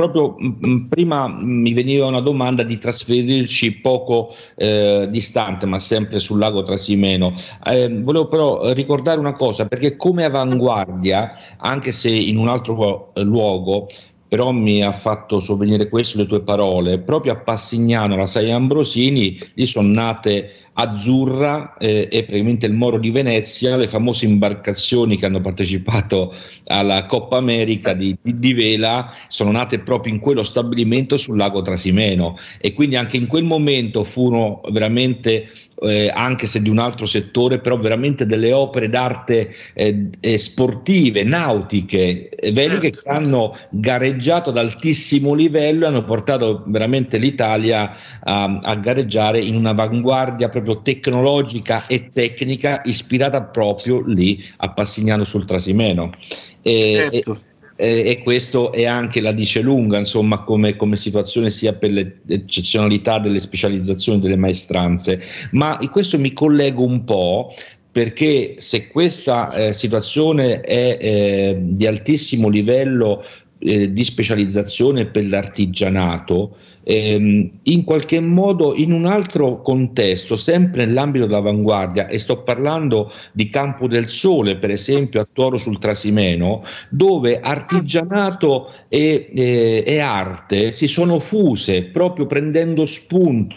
proprio mh, mm, mm, prima mi veniva una domanda di trasferirci poco eh, distante, ma sempre sul lago Trasimeno. Eh, volevo però ricordare una cosa, perché come avanguardia, anche se in un altro luogo, però mi ha fatto sovvenire questo le tue parole, proprio a Passignano, la Sai Ambrosini, lì sono nate Azzurra eh, e praticamente il Moro di Venezia, le famose imbarcazioni che hanno partecipato alla Coppa America di, di, di, vela sono nate proprio in quello stabilimento sul lago Trasimeno e quindi anche in quel momento furono veramente eh, anche se di un altro settore, però veramente delle opere d'arte eh, sportive, nautiche, eh, veliche certo. che hanno gareggiato ad altissimo livello e hanno portato veramente l'Italia a, a gareggiare in un'avanguardia proprio tecnologica e tecnica ispirata proprio lì a Passignano sul Trasimeno. E, certo e questo è anche la dice lunga, insomma, come, come situazione sia per l'eccezionalità delle specializzazioni delle maestranze. Ma in questo mi collego un po' perché se questa eh, situazione è eh, di altissimo livello eh, di specializzazione per l'artigianato, ehm, in qualche modo in un altro contesto, sempre nell'ambito dell'avanguardia, e sto parlando di Campo del Sole, per esempio a Toro sul Trasimeno, dove artigianato e, e, e arte si sono fuse proprio prendendo spunto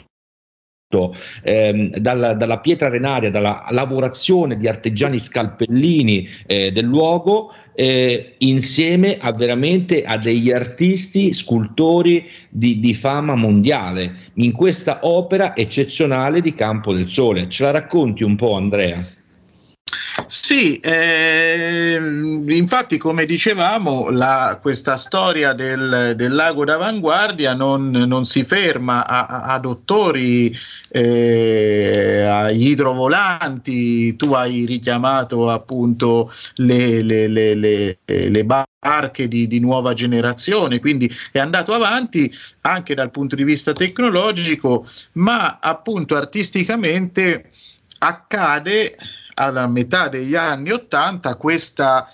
ehm, dalla, dalla, pietra renaria, dalla lavorazione di artigiani scalpellini eh, del luogo, eh, insieme a veramente a degli artisti, scultori di, di, fama mondiale, in questa opera eccezionale di Campo del Sole. Ce la racconti un po', Andrea? Sì, eh, infatti come dicevamo la, questa storia del, del, lago d'avanguardia non, non si ferma a, a dottori, eh, agli idrovolanti, tu hai richiamato appunto le, le, le, le, le barche di, di, nuova generazione, quindi è andato avanti anche dal punto di vista tecnologico, ma appunto artisticamente accade alla metà degli anni Ottanta questa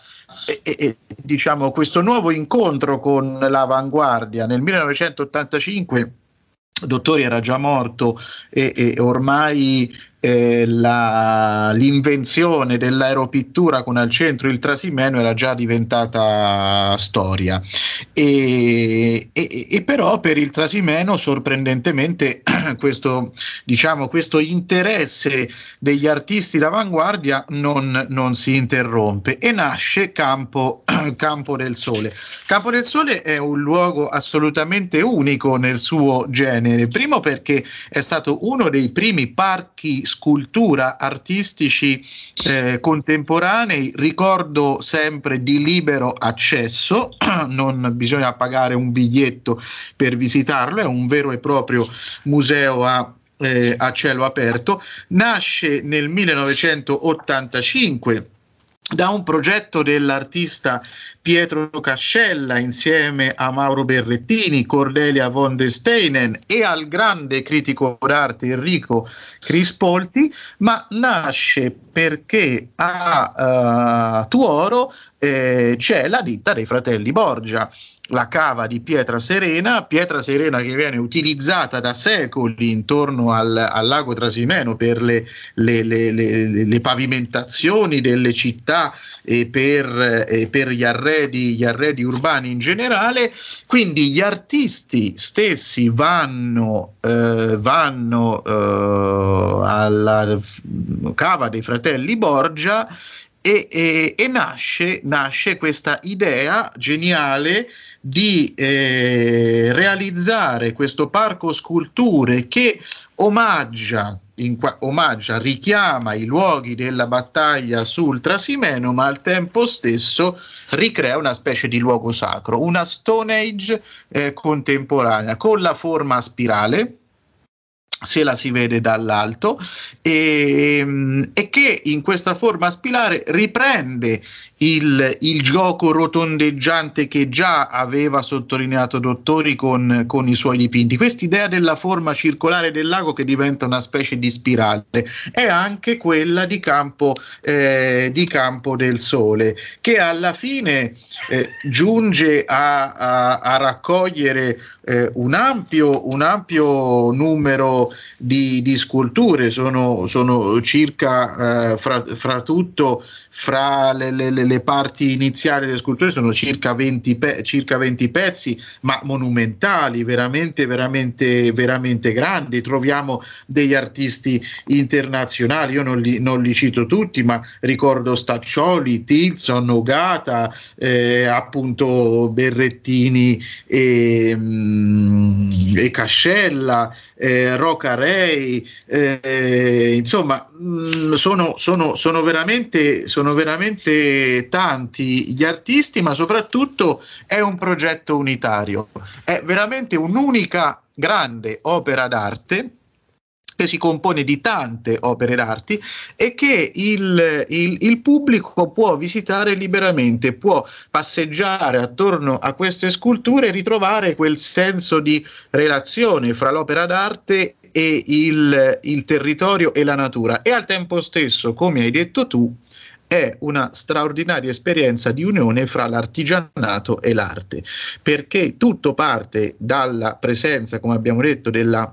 e, e, diciamo, questo nuovo incontro con l'avanguardia. Nel 1985 Dottori era già morto e, e ormai eh, la, l'invenzione dell'aeropittura con al centro il Trasimeno era già diventata storia e, e, e però per il Trasimeno sorprendentemente questo, diciamo, questo interesse degli artisti d'avanguardia non, non si interrompe e nasce Campo, Campo del Sole. Campo del Sole è un luogo assolutamente unico nel suo genere, primo perché è stato uno dei primi parchi scultura artistici eh, contemporanei, ricordo sempre di libero accesso, non bisogna pagare un biglietto per visitarlo, è un vero e proprio museo a eh, a cielo aperto, nasce nel 1985 da un progetto dell'artista Pietro Cascella insieme a Mauro Berrettini, Cordelia von der Steinen e al grande critico d'arte Enrico Crispolti, ma nasce perché a uh, Tuoro eh, c'è la ditta dei fratelli Borgia la cava di Pietra Serena, Pietra Serena che viene utilizzata da secoli intorno al, al lago Trasimeno per le, le, le, le, pavimentazioni delle città e per, e per gli, arredi, gli, arredi, urbani in generale, quindi gli artisti stessi vanno, eh, vanno eh, alla cava dei fratelli Borgia e, e, e nasce, nasce questa idea geniale di eh, realizzare questo parco sculture che omaggia, in, omaggia, richiama i luoghi della battaglia sul Trasimeno, ma al tempo stesso ricrea una specie di luogo sacro, una Stone Age eh, contemporanea con la forma a spirale se la si vede dall'alto e, e, che in questa forma spirale riprende il, il, gioco rotondeggiante che già aveva sottolineato Dottori con, con i suoi dipinti. Quest'idea della forma circolare del lago che diventa una specie di spirale è anche quella di campo, eh, di campo del sole, che alla fine eh, giunge a, a, a raccogliere eh, un, ampio, un, ampio, numero di, di sculture, sono, sono circa, eh, fra, fra, tutto, fra le, le, le, parti iniziali delle sculture sono circa 20, pe- circa 20 pezzi, ma monumentali, veramente, veramente, veramente grandi. Troviamo degli artisti internazionali, io non li, non li cito tutti, ma ricordo Staccioli, Tilson, Ogata, eh, appunto Berrettini e... Mh, e Cascella, eh, Roca Rey, eh, insomma, mh, sono, sono, sono, veramente, sono veramente tanti gli artisti, ma soprattutto è un progetto unitario, è veramente un'unica grande opera d'arte che si compone di tante opere d'arte e che il, il, il, pubblico può visitare liberamente, può passeggiare attorno a queste sculture e ritrovare quel senso di relazione fra l'opera d'arte e il, il territorio e la natura. E al tempo stesso, come hai detto tu, è una straordinaria esperienza di unione fra l'artigianato e l'arte, perché tutto parte dalla presenza, come abbiamo detto, della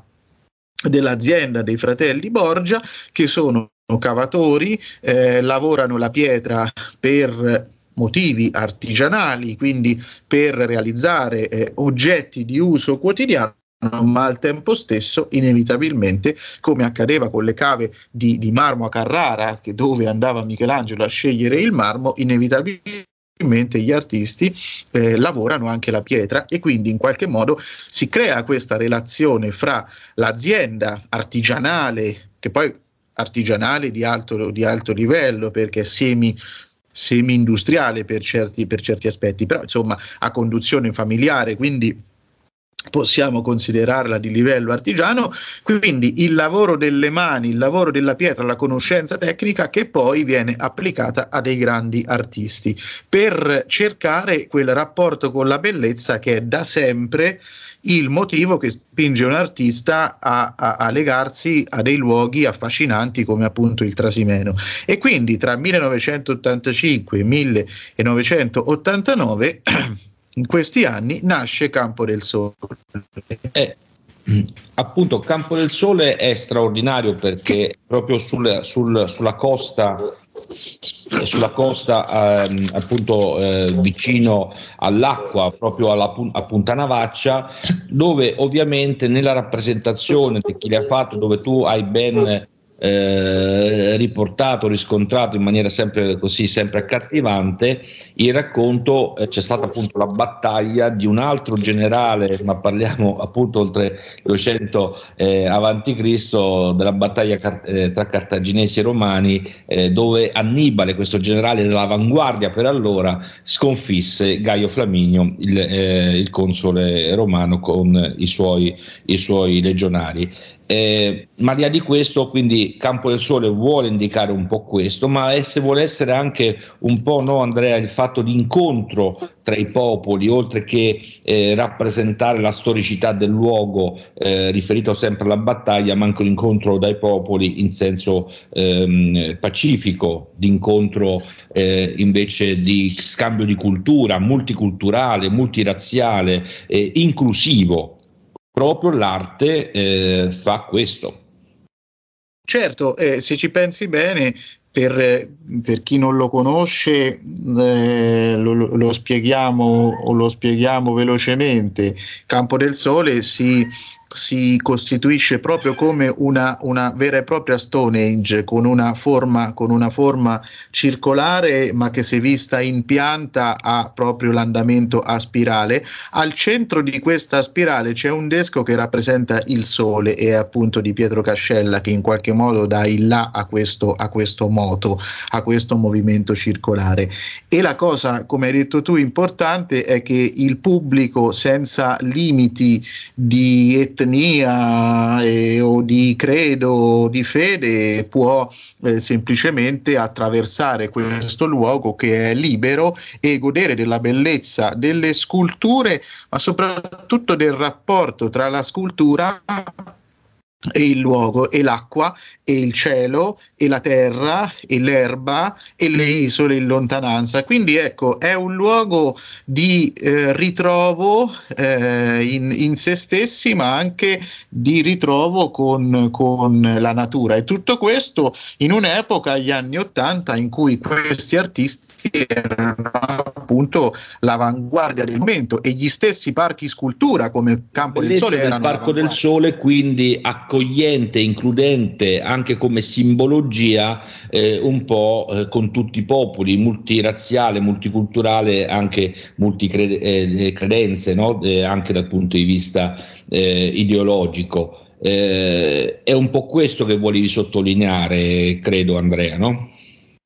dell'azienda dei fratelli Borgia che sono cavatori, eh, lavorano la pietra per motivi artigianali, quindi per realizzare eh, oggetti di uso quotidiano ma al tempo stesso inevitabilmente come accadeva con le cave di, di marmo a Carrara dove andava Michelangelo a scegliere il marmo inevitabilmente gli artisti eh, lavorano anche la pietra. E quindi in qualche modo si crea questa relazione fra l'azienda artigianale, che poi artigianale di alto, di alto livello perché semi semi-industriale per certi, per certi aspetti, però insomma a conduzione familiare, quindi possiamo considerarla di livello artigiano, quindi il lavoro delle mani, il lavoro della pietra, la conoscenza tecnica che poi viene applicata a dei grandi artisti per cercare quel rapporto con la bellezza che è da sempre il motivo che spinge un artista a, a, a legarsi a dei luoghi affascinanti come appunto il Trasimeno. E quindi tra 1985 e 1989 in questi anni nasce Campo del Sole. Eh, appunto, Campo del Sole è straordinario perché proprio sul, sul, sulla costa sulla costa ehm, appunto eh, vicino all'acqua proprio alla, a Punta Navaccia dove ovviamente nella rappresentazione di chi le ha fatto dove tu hai ben eh, riportato, riscontrato in maniera sempre così, sempre accattivante, il racconto eh, c'è stata appunto la battaglia di un altro generale, ma parliamo appunto oltre 200 eh, avanti Cristo, della battaglia car- eh, tra cartaginesi e romani, eh, dove Annibale, questo generale dell'avanguardia per allora, sconfisse Gaio Flaminio, il, eh, il console romano con i suoi, i suoi legionari. Eh, ma al di là di questo, quindi Campo del Sole vuole indicare un po' questo, ma se vuole essere anche un po', no, Andrea, il fatto di incontro tra i popoli, oltre che eh, rappresentare la storicità del luogo eh, riferito sempre alla battaglia, ma anche l'incontro dai popoli in senso ehm, pacifico, di incontro eh, invece di scambio di cultura, multiculturale, multirazziale, eh, inclusivo proprio l'arte eh, fa questo. Certo, eh, se ci pensi bene, per, per, chi non lo conosce, eh, lo, lo, spieghiamo, lo spieghiamo velocemente. Campo del Sole si si costituisce proprio come una, una, vera e propria Stonehenge con una, forma, con una forma circolare ma che se vista in pianta ha proprio l'andamento a spirale. Al centro di questa spirale c'è un desco che rappresenta il sole e appunto di Pietro Cascella che in qualche modo dà il là a questo, a questo moto, a questo movimento circolare. E la cosa, come hai detto tu, importante è che il pubblico senza limiti di etnia etnia eh, o di credo o di fede può eh, semplicemente attraversare questo luogo che è libero e godere della bellezza delle sculture, ma soprattutto del rapporto tra la scultura e il luogo e l'acqua e il cielo e la terra e l'erba e le isole in lontananza. Quindi ecco è un luogo di eh, ritrovo eh, in, in, se stessi ma anche di ritrovo con, con, la natura. E tutto questo in un'epoca gli anni 80 in cui questi artisti erano appunto l'avanguardia del momento e gli stessi parchi scultura come Campo del Sole erano il Parco del Sole quindi accoglienti accogliente, includente anche come simbologia eh, un po' eh, con tutti i popoli, multirazziale, multiculturale, anche multicredenze, eh, no? Eh, anche dal punto di vista eh, ideologico. Eh, è un po' questo che volevi sottolineare, credo Andrea, no?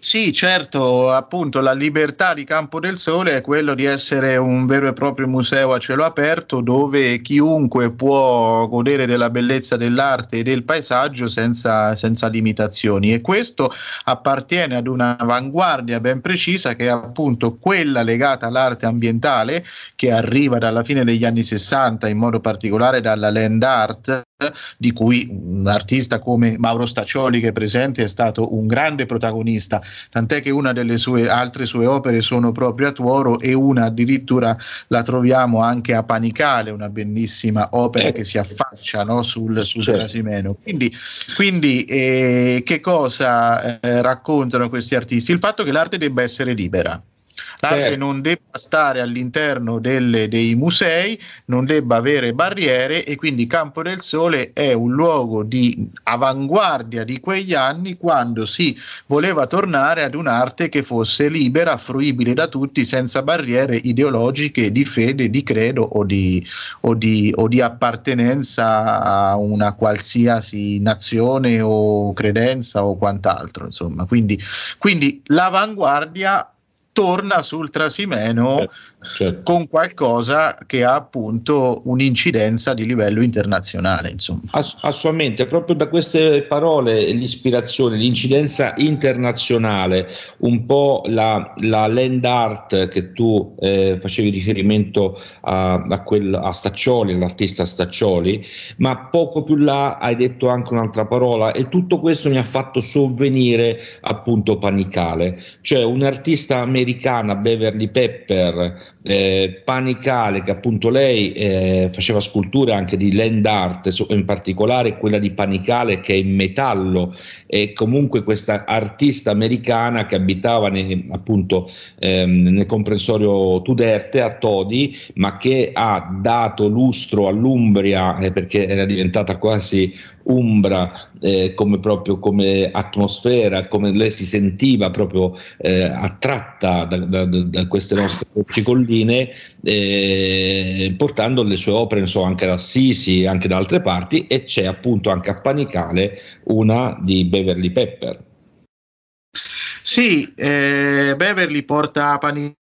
Sì, certo, appunto la libertà di Campo del Sole è quello di essere un vero e proprio museo a cielo aperto dove chiunque può godere della bellezza dell'arte e del paesaggio senza, senza limitazioni. E questo appartiene ad un'avanguardia ben precisa che è appunto quella legata all'arte ambientale che arriva dalla fine degli anni 60, in modo particolare dalla land art di cui un artista come Mauro Staccioli che è presente è stato un grande protagonista, tant'è che una delle sue altre sue opere sono proprio a Tuoro e una addirittura la troviamo anche a Panicale, una bellissima opera eh. che si affaccia no, sul, sul certo. Trasimeno. Quindi, quindi eh, che cosa eh, raccontano questi artisti? Il fatto che l'arte debba essere libera. L'arte certo. non debba stare all'interno delle, dei musei, non debba avere barriere e quindi Campo del Sole è un luogo di avanguardia di quegli anni quando si voleva tornare ad un'arte che fosse libera, fruibile da tutti, senza barriere ideologiche di fede, di credo o di, o di, o di appartenenza a una qualsiasi nazione o credenza o quant'altro. Insomma. Quindi, quindi l'avanguardia torna sul Trasimeno certo, certo. con qualcosa che ha appunto un'incidenza di livello internazionale. Insomma. Ass- assolutamente, proprio da queste parole l'ispirazione, l'incidenza internazionale, un po' la, la land art che tu eh, facevi riferimento a, a, quel, a Staccioli, all'artista Staccioli, ma poco più là hai detto anche un'altra parola e tutto questo mi ha fatto sovvenire appunto Panicale, cioè un artista americano americana Beverly Pepper, eh, Panicale, che appunto lei eh, faceva sculture anche di land art, in particolare quella di Panicale che è in metallo, e comunque questa artista americana che abitava nei, appunto ehm, nel comprensorio Tuderte a Todi, ma che ha dato lustro all'Umbria eh, perché era diventata quasi umbra eh, come proprio come atmosfera, come lei si sentiva proprio eh, attratta da, da, da, queste nostre colline, eh, portando le sue opere insomma, anche da Assisi, anche da altre parti, e c'è appunto anche a Panicale una di Beverly Pepper. Sì, eh, Beverly porta a Panicale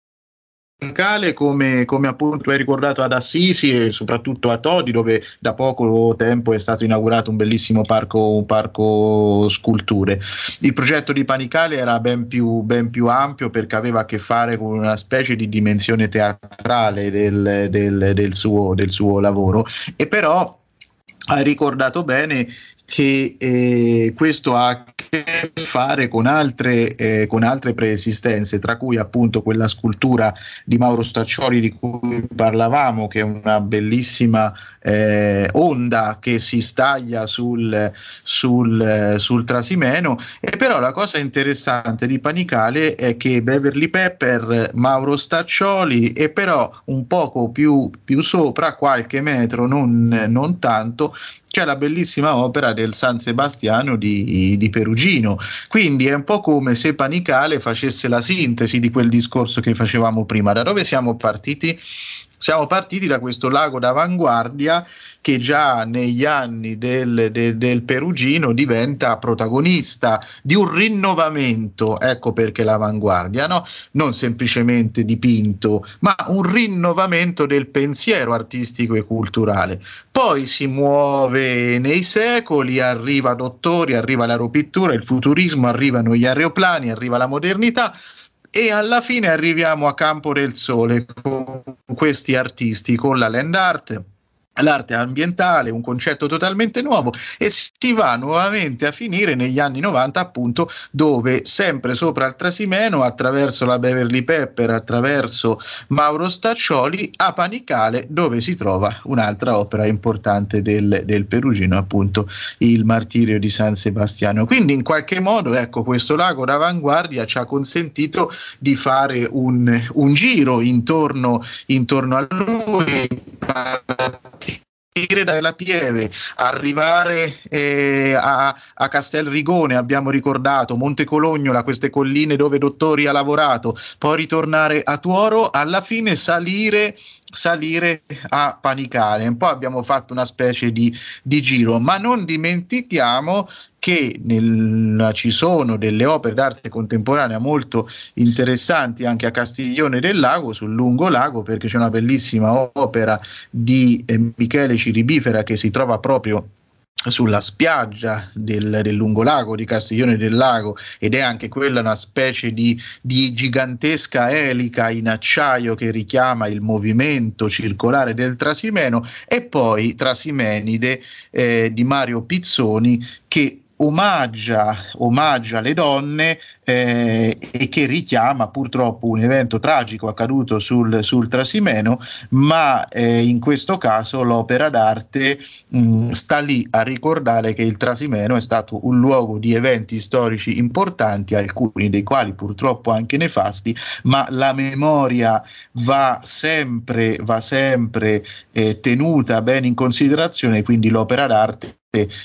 come, come, appunto hai ricordato ad Assisi e soprattutto a Todi dove da poco tempo è stato inaugurato un bellissimo parco, un parco sculture. Il progetto di Panicale era ben più, ben più, ampio perché aveva a che fare con una specie di dimensione teatrale del, del, del, suo, del suo lavoro e però hai ricordato bene che eh, questo ha fare con altre, eh, con altre, preesistenze, tra cui appunto quella scultura di Mauro Staccioli di cui parlavamo, che è una bellissima eh, onda che si staglia sul, sul, sul, Trasimeno. E però la cosa interessante di Panicale è che Beverly Pepper, Mauro Staccioli e però un poco più, più sopra, qualche metro, non, non tanto, c'è la bellissima opera del San Sebastiano di, di, Perugino. Quindi è un po' come se Panicale facesse la sintesi di quel discorso che facevamo prima. Da dove siamo partiti? Siamo partiti da questo lago d'avanguardia che già negli anni del, del, del Perugino diventa protagonista di un rinnovamento, ecco perché l'avanguardia, no? non semplicemente dipinto, ma un rinnovamento del pensiero artistico e culturale. Poi si muove nei secoli, arriva Dottori, arriva l'aeropittura, il futurismo, arrivano gli aeroplani, arriva la modernità e alla fine arriviamo a Campo del Sole con questi artisti, con la land art l'arte ambientale, un concetto totalmente nuovo e si va nuovamente a finire negli anni 90 appunto dove sempre sopra il Trasimeno attraverso la Beverly Pepper attraverso Mauro Staccioli a Panicale dove si trova un'altra opera importante del, del Perugino appunto il Martirio di San Sebastiano. Quindi in qualche modo ecco questo lago d'avanguardia ci ha consentito di fare un, un giro intorno, intorno a lui partire dalla Pieve, arrivare eh, a, a Castelrigone, abbiamo ricordato, Monte Colognola, queste colline dove Dottori ha lavorato, poi ritornare a Tuoro, alla fine salire salire a Panicale. Poi abbiamo fatto una specie di, di giro, ma non dimentichiamo che nel, ci sono delle opere d'arte contemporanea molto interessanti anche a Castiglione del Lago, sul lungo lago, perché c'è una bellissima opera di eh, Michele Ciribifera che si trova proprio sulla spiaggia del, del lungolago di Castiglione del Lago ed è anche quella una specie di, di, gigantesca elica in acciaio che richiama il movimento circolare del Trasimeno e poi Trasimenide eh, di Mario Pizzoni che omaggia, omaggia le donne eh, e che richiama purtroppo un evento tragico accaduto sul, sul Trasimeno, ma eh, in questo caso l'opera d'arte mh, sta lì a ricordare che il Trasimeno è stato un luogo di eventi storici importanti, alcuni dei quali purtroppo anche nefasti, ma la memoria va sempre, va sempre eh, tenuta bene in considerazione, quindi l'opera d'arte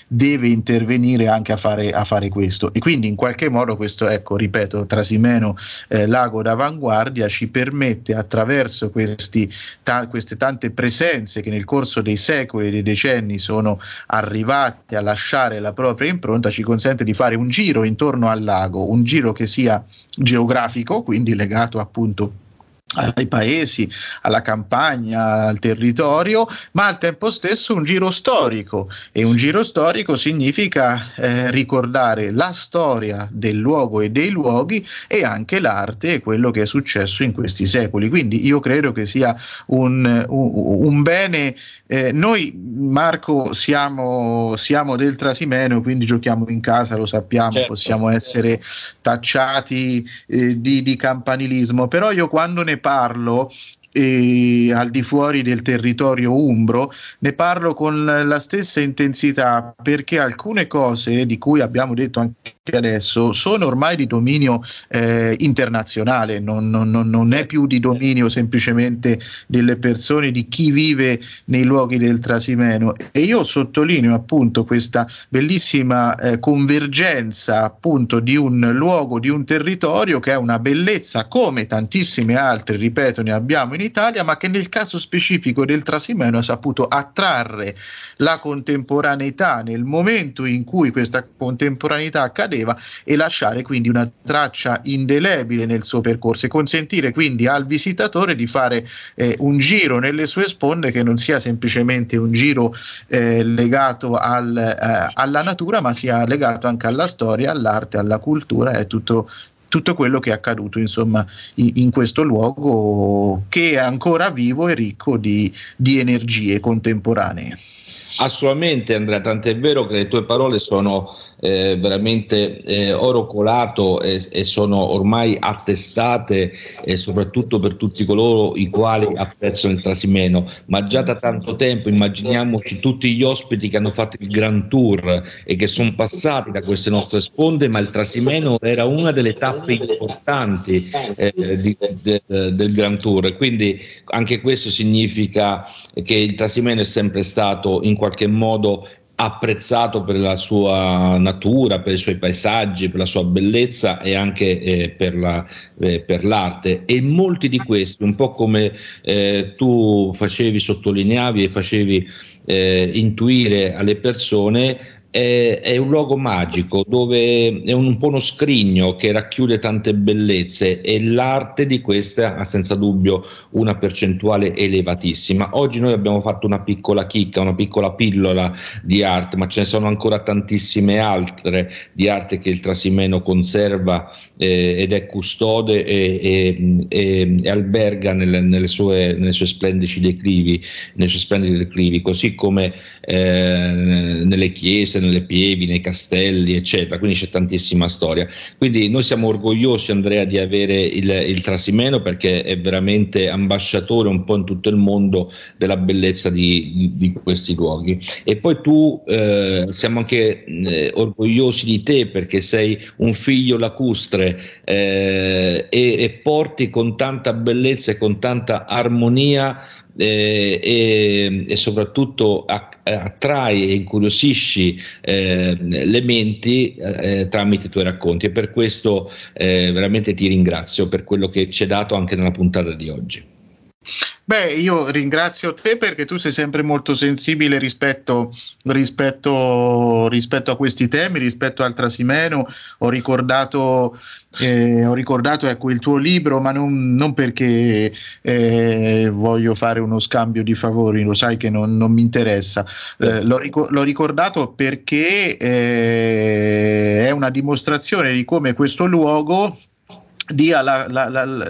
deve intervenire anche a fare, a fare, questo. E quindi in qualche modo questo ecco ripeto Trasimeno eh, lago d'avanguardia ci permette attraverso questi, ta- queste tante presenze che nel corso dei secoli e dei decenni sono arrivate a lasciare la propria impronta ci consente di fare un giro intorno al lago un giro che sia geografico quindi legato appunto ai paesi, alla campagna, al territorio, ma al tempo stesso un giro storico e un giro storico significa eh, ricordare la storia del luogo e dei luoghi e anche l'arte e quello che è successo in questi secoli. Quindi io credo che sia un, un, un bene. Eh, noi, Marco, siamo, siamo, del Trasimeno, quindi giochiamo in casa, lo sappiamo, certo. possiamo essere tacciati eh, di, di campanilismo, però io quando ne parlo al di fuori del territorio umbro, ne parlo con la stessa intensità perché alcune cose di cui abbiamo detto anche adesso sono ormai di dominio eh, internazionale, non, non, non, è più di dominio semplicemente delle persone, di chi vive nei luoghi del Trasimeno. E io sottolineo appunto questa bellissima eh, convergenza appunto di un luogo, di un territorio che è una bellezza come tantissime altre, ripeto, ne abbiamo in Italia, ma che nel caso specifico del Trasimeno ha saputo attrarre la contemporaneità nel momento in cui questa contemporaneità accadeva e lasciare quindi una traccia indelebile nel suo percorso e consentire quindi al visitatore di fare eh, un giro nelle sue sponde che non sia semplicemente un giro eh, legato al, eh, alla natura ma sia legato anche alla storia, all'arte, alla cultura e tutto tutto quello che è accaduto insomma in, questo luogo che è ancora vivo e ricco di, di energie contemporanee. Assolutamente Andrea, tant'è vero che le tue parole sono eh, veramente eh, oro colato e, e, sono ormai attestate e soprattutto per tutti coloro i quali apprezzano il Trasimeno, ma già da tanto tempo immaginiamo che tutti gli ospiti che hanno fatto il Grand Tour e che sono passati da queste nostre sponde, ma il Trasimeno era una delle tappe importanti eh, di, de, del Grand Tour, quindi anche questo significa che il Trasimeno è sempre stato in qualche modo apprezzato per la sua natura, per i suoi paesaggi, per la sua bellezza e anche eh, per, la, eh, per, l'arte. E molti di questi, un po' come eh, tu facevi, sottolineavi e facevi eh, intuire alle persone, è, è, un luogo magico dove è un po' uno scrigno che racchiude tante bellezze e l'arte di queste ha senza dubbio una percentuale elevatissima. Oggi noi abbiamo fatto una piccola chicca, una piccola pillola di arte, ma ce ne sono ancora tantissime altre di arte che il Trasimeno conserva eh, ed è custode e, e, e, e alberga nelle, nelle, sue, nelle sue splendidi declivi, nei suoi splendidi declivi, così come eh, nelle chiese chiese, nelle pievi, nei castelli, eccetera. Quindi c'è tantissima storia. Quindi noi siamo orgogliosi, Andrea, di avere il, il Trasimeno perché è veramente ambasciatore un po' in tutto il mondo della bellezza di, di, di questi luoghi. E poi tu eh, siamo anche eh, orgogliosi di te perché sei un figlio lacustre eh, e, e porti con tanta bellezza e con tanta armonia eh, e, e, soprattutto attrai e incuriosisci eh, le menti eh, tramite i tuoi racconti e per questo eh, veramente ti ringrazio per quello che ci hai dato anche nella puntata di oggi. Beh, io ringrazio te perché tu sei sempre molto sensibile rispetto, rispetto, rispetto a questi temi, rispetto al Trasimeno. Ho ricordato, eh, ho ricordato ecco, il tuo libro, ma non, non perché eh, voglio fare uno scambio di favori, lo sai che non, non mi interessa. Eh, l'ho, l'ho, ricordato perché eh, è una dimostrazione di come questo luogo dia, la, la, la,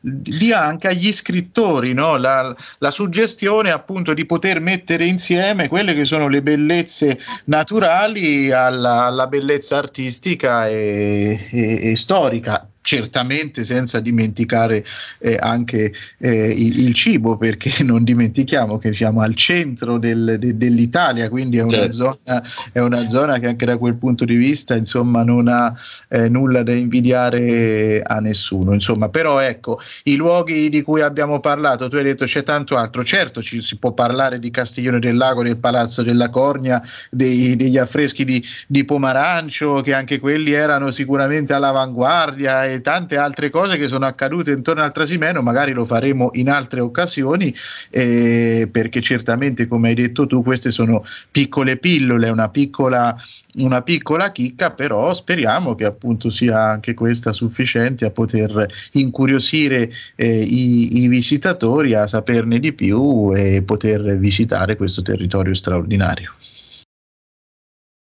dia, anche agli scrittori no? la, suggestione appunto di poter mettere insieme quelle che sono le bellezze naturali alla, alla bellezza artistica e, e, e storica certamente senza dimenticare eh, anche eh, il, il, cibo perché non dimentichiamo che siamo al centro del, de, dell'Italia quindi è una, certo. zona, è una, zona, che anche da quel punto di vista insomma non ha eh, nulla da invidiare a nessuno insomma però ecco i luoghi di cui abbiamo parlato tu hai detto c'è tanto altro certo ci si può parlare di Castiglione del Lago del Palazzo della Cornia dei, degli affreschi di, di Pomarancio che anche quelli erano sicuramente all'avanguardia tante altre cose che sono accadute intorno al Trasimeno, magari lo faremo in altre occasioni, eh, perché certamente, come hai detto tu, queste sono piccole pillole, una piccola una piccola chicca, però speriamo che appunto sia anche questa sufficiente a poter incuriosire eh, i, i, visitatori a saperne di più e poter visitare questo territorio straordinario.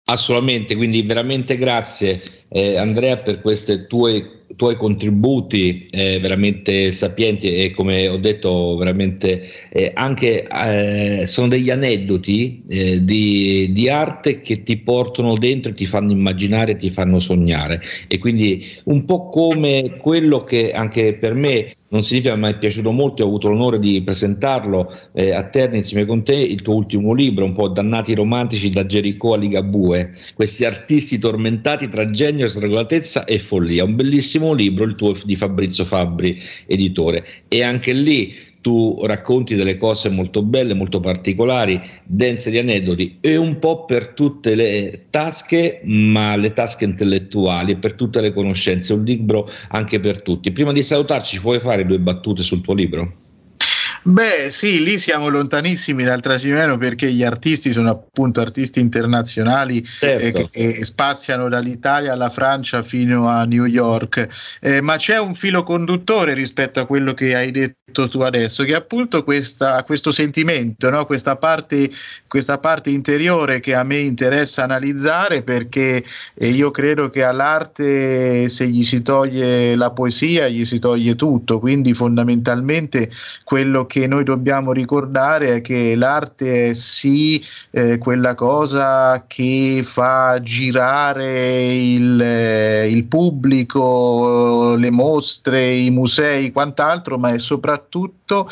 Assolutamente, quindi veramente grazie eh, Andrea per queste tue tuoi contributi eh, veramente sapienti e come ho detto veramente eh, anche eh, sono degli aneddoti eh, di, di, arte che ti portano dentro ti fanno immaginare, ti fanno sognare. E quindi un po' come quello che anche per me non significa ma è piaciuto molto ho avuto l'onore di presentarlo eh, a Terni insieme con te il tuo ultimo libro un po' dannati romantici da Gerico a Ligabue. Questi artisti tormentati tra genio, sregolatezza e follia. Un bellissimo libro il tuo di Fabrizio Fabbri editore e anche lì tu racconti delle cose molto belle, molto particolari, dense di aneddoti e un po' per tutte le tasche, ma le tasche intellettuali per tutte le conoscenze, un libro anche per tutti. Prima di salutarci, ci puoi fare due battute sul tuo libro? Beh, sì, lì siamo lontanissimi dal Trasimeno perché gli artisti sono appunto artisti internazionali certo. eh, che, che, spaziano dall'Italia alla Francia fino a New York, eh, ma c'è un filo conduttore rispetto a quello che hai detto tu adesso, che è appunto questa, questo sentimento, no? questa, parte, questa parte interiore che a me interessa analizzare perché eh, io credo che all'arte se gli si toglie la poesia gli si toglie tutto, quindi fondamentalmente quello che noi dobbiamo ricordare è che l'arte è sì eh, quella cosa che fa girare il, eh, il pubblico, le mostre, i musei, quant'altro, ma è soprattutto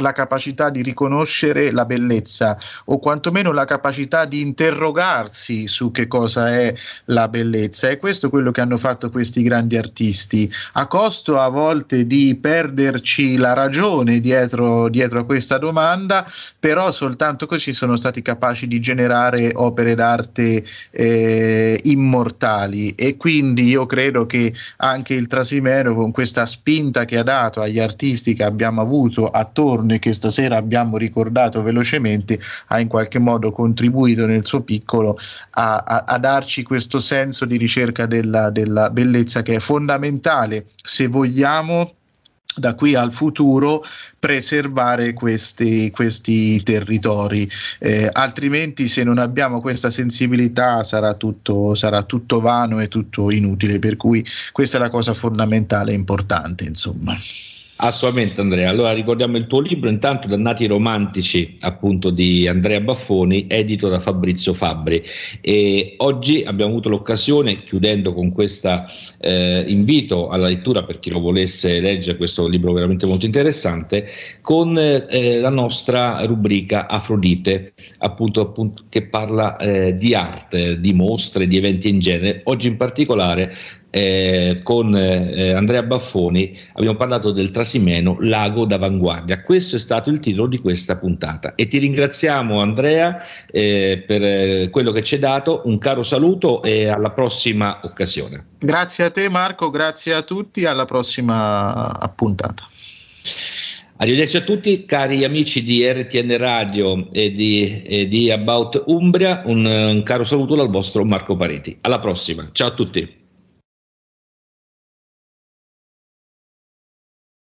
la capacità di riconoscere la bellezza o quantomeno la capacità di interrogarsi su che cosa è la bellezza. E questo è quello che hanno fatto questi grandi artisti, a costo a volte di perderci la ragione dietro, dietro a questa domanda, però soltanto così sono stati capaci di generare opere d'arte eh, immortali e quindi io credo che anche il Trasimeno con questa spinta che ha dato agli artisti che abbiamo avuto attorno e che stasera abbiamo ricordato velocemente ha in qualche modo contribuito nel suo piccolo a, a, a darci questo senso di ricerca della, della bellezza che è fondamentale se vogliamo da qui al futuro preservare questi, questi territori, eh, altrimenti se non abbiamo questa sensibilità sarà tutto, sarà tutto vano e tutto inutile, per cui questa è la cosa fondamentale e importante. Insomma. Assolutamente Andrea, allora ricordiamo il tuo libro intanto Dannati romantici appunto di Andrea Baffoni edito da Fabrizio Fabbri. E oggi abbiamo avuto l'occasione chiudendo con questo eh, invito alla lettura per chi lo volesse leggere questo libro veramente molto interessante con eh, la nostra rubrica Afrodite appunto, appunto che parla eh, di arte, di mostre, di eventi in genere. Oggi in particolare eh, con eh, Andrea Baffoni abbiamo parlato del Trasimeno Lago d'Avanguardia. Questo è stato il titolo di questa puntata e ti ringraziamo Andrea eh, per eh, quello che ci hai dato, un caro saluto e alla prossima occasione. Grazie a te Marco, grazie a tutti, alla prossima puntata. Arrivederci a tutti, cari amici di RTN Radio e di, e di About Umbria, un, un caro saluto dal vostro Marco Pareti. Alla prossima, ciao a tutti.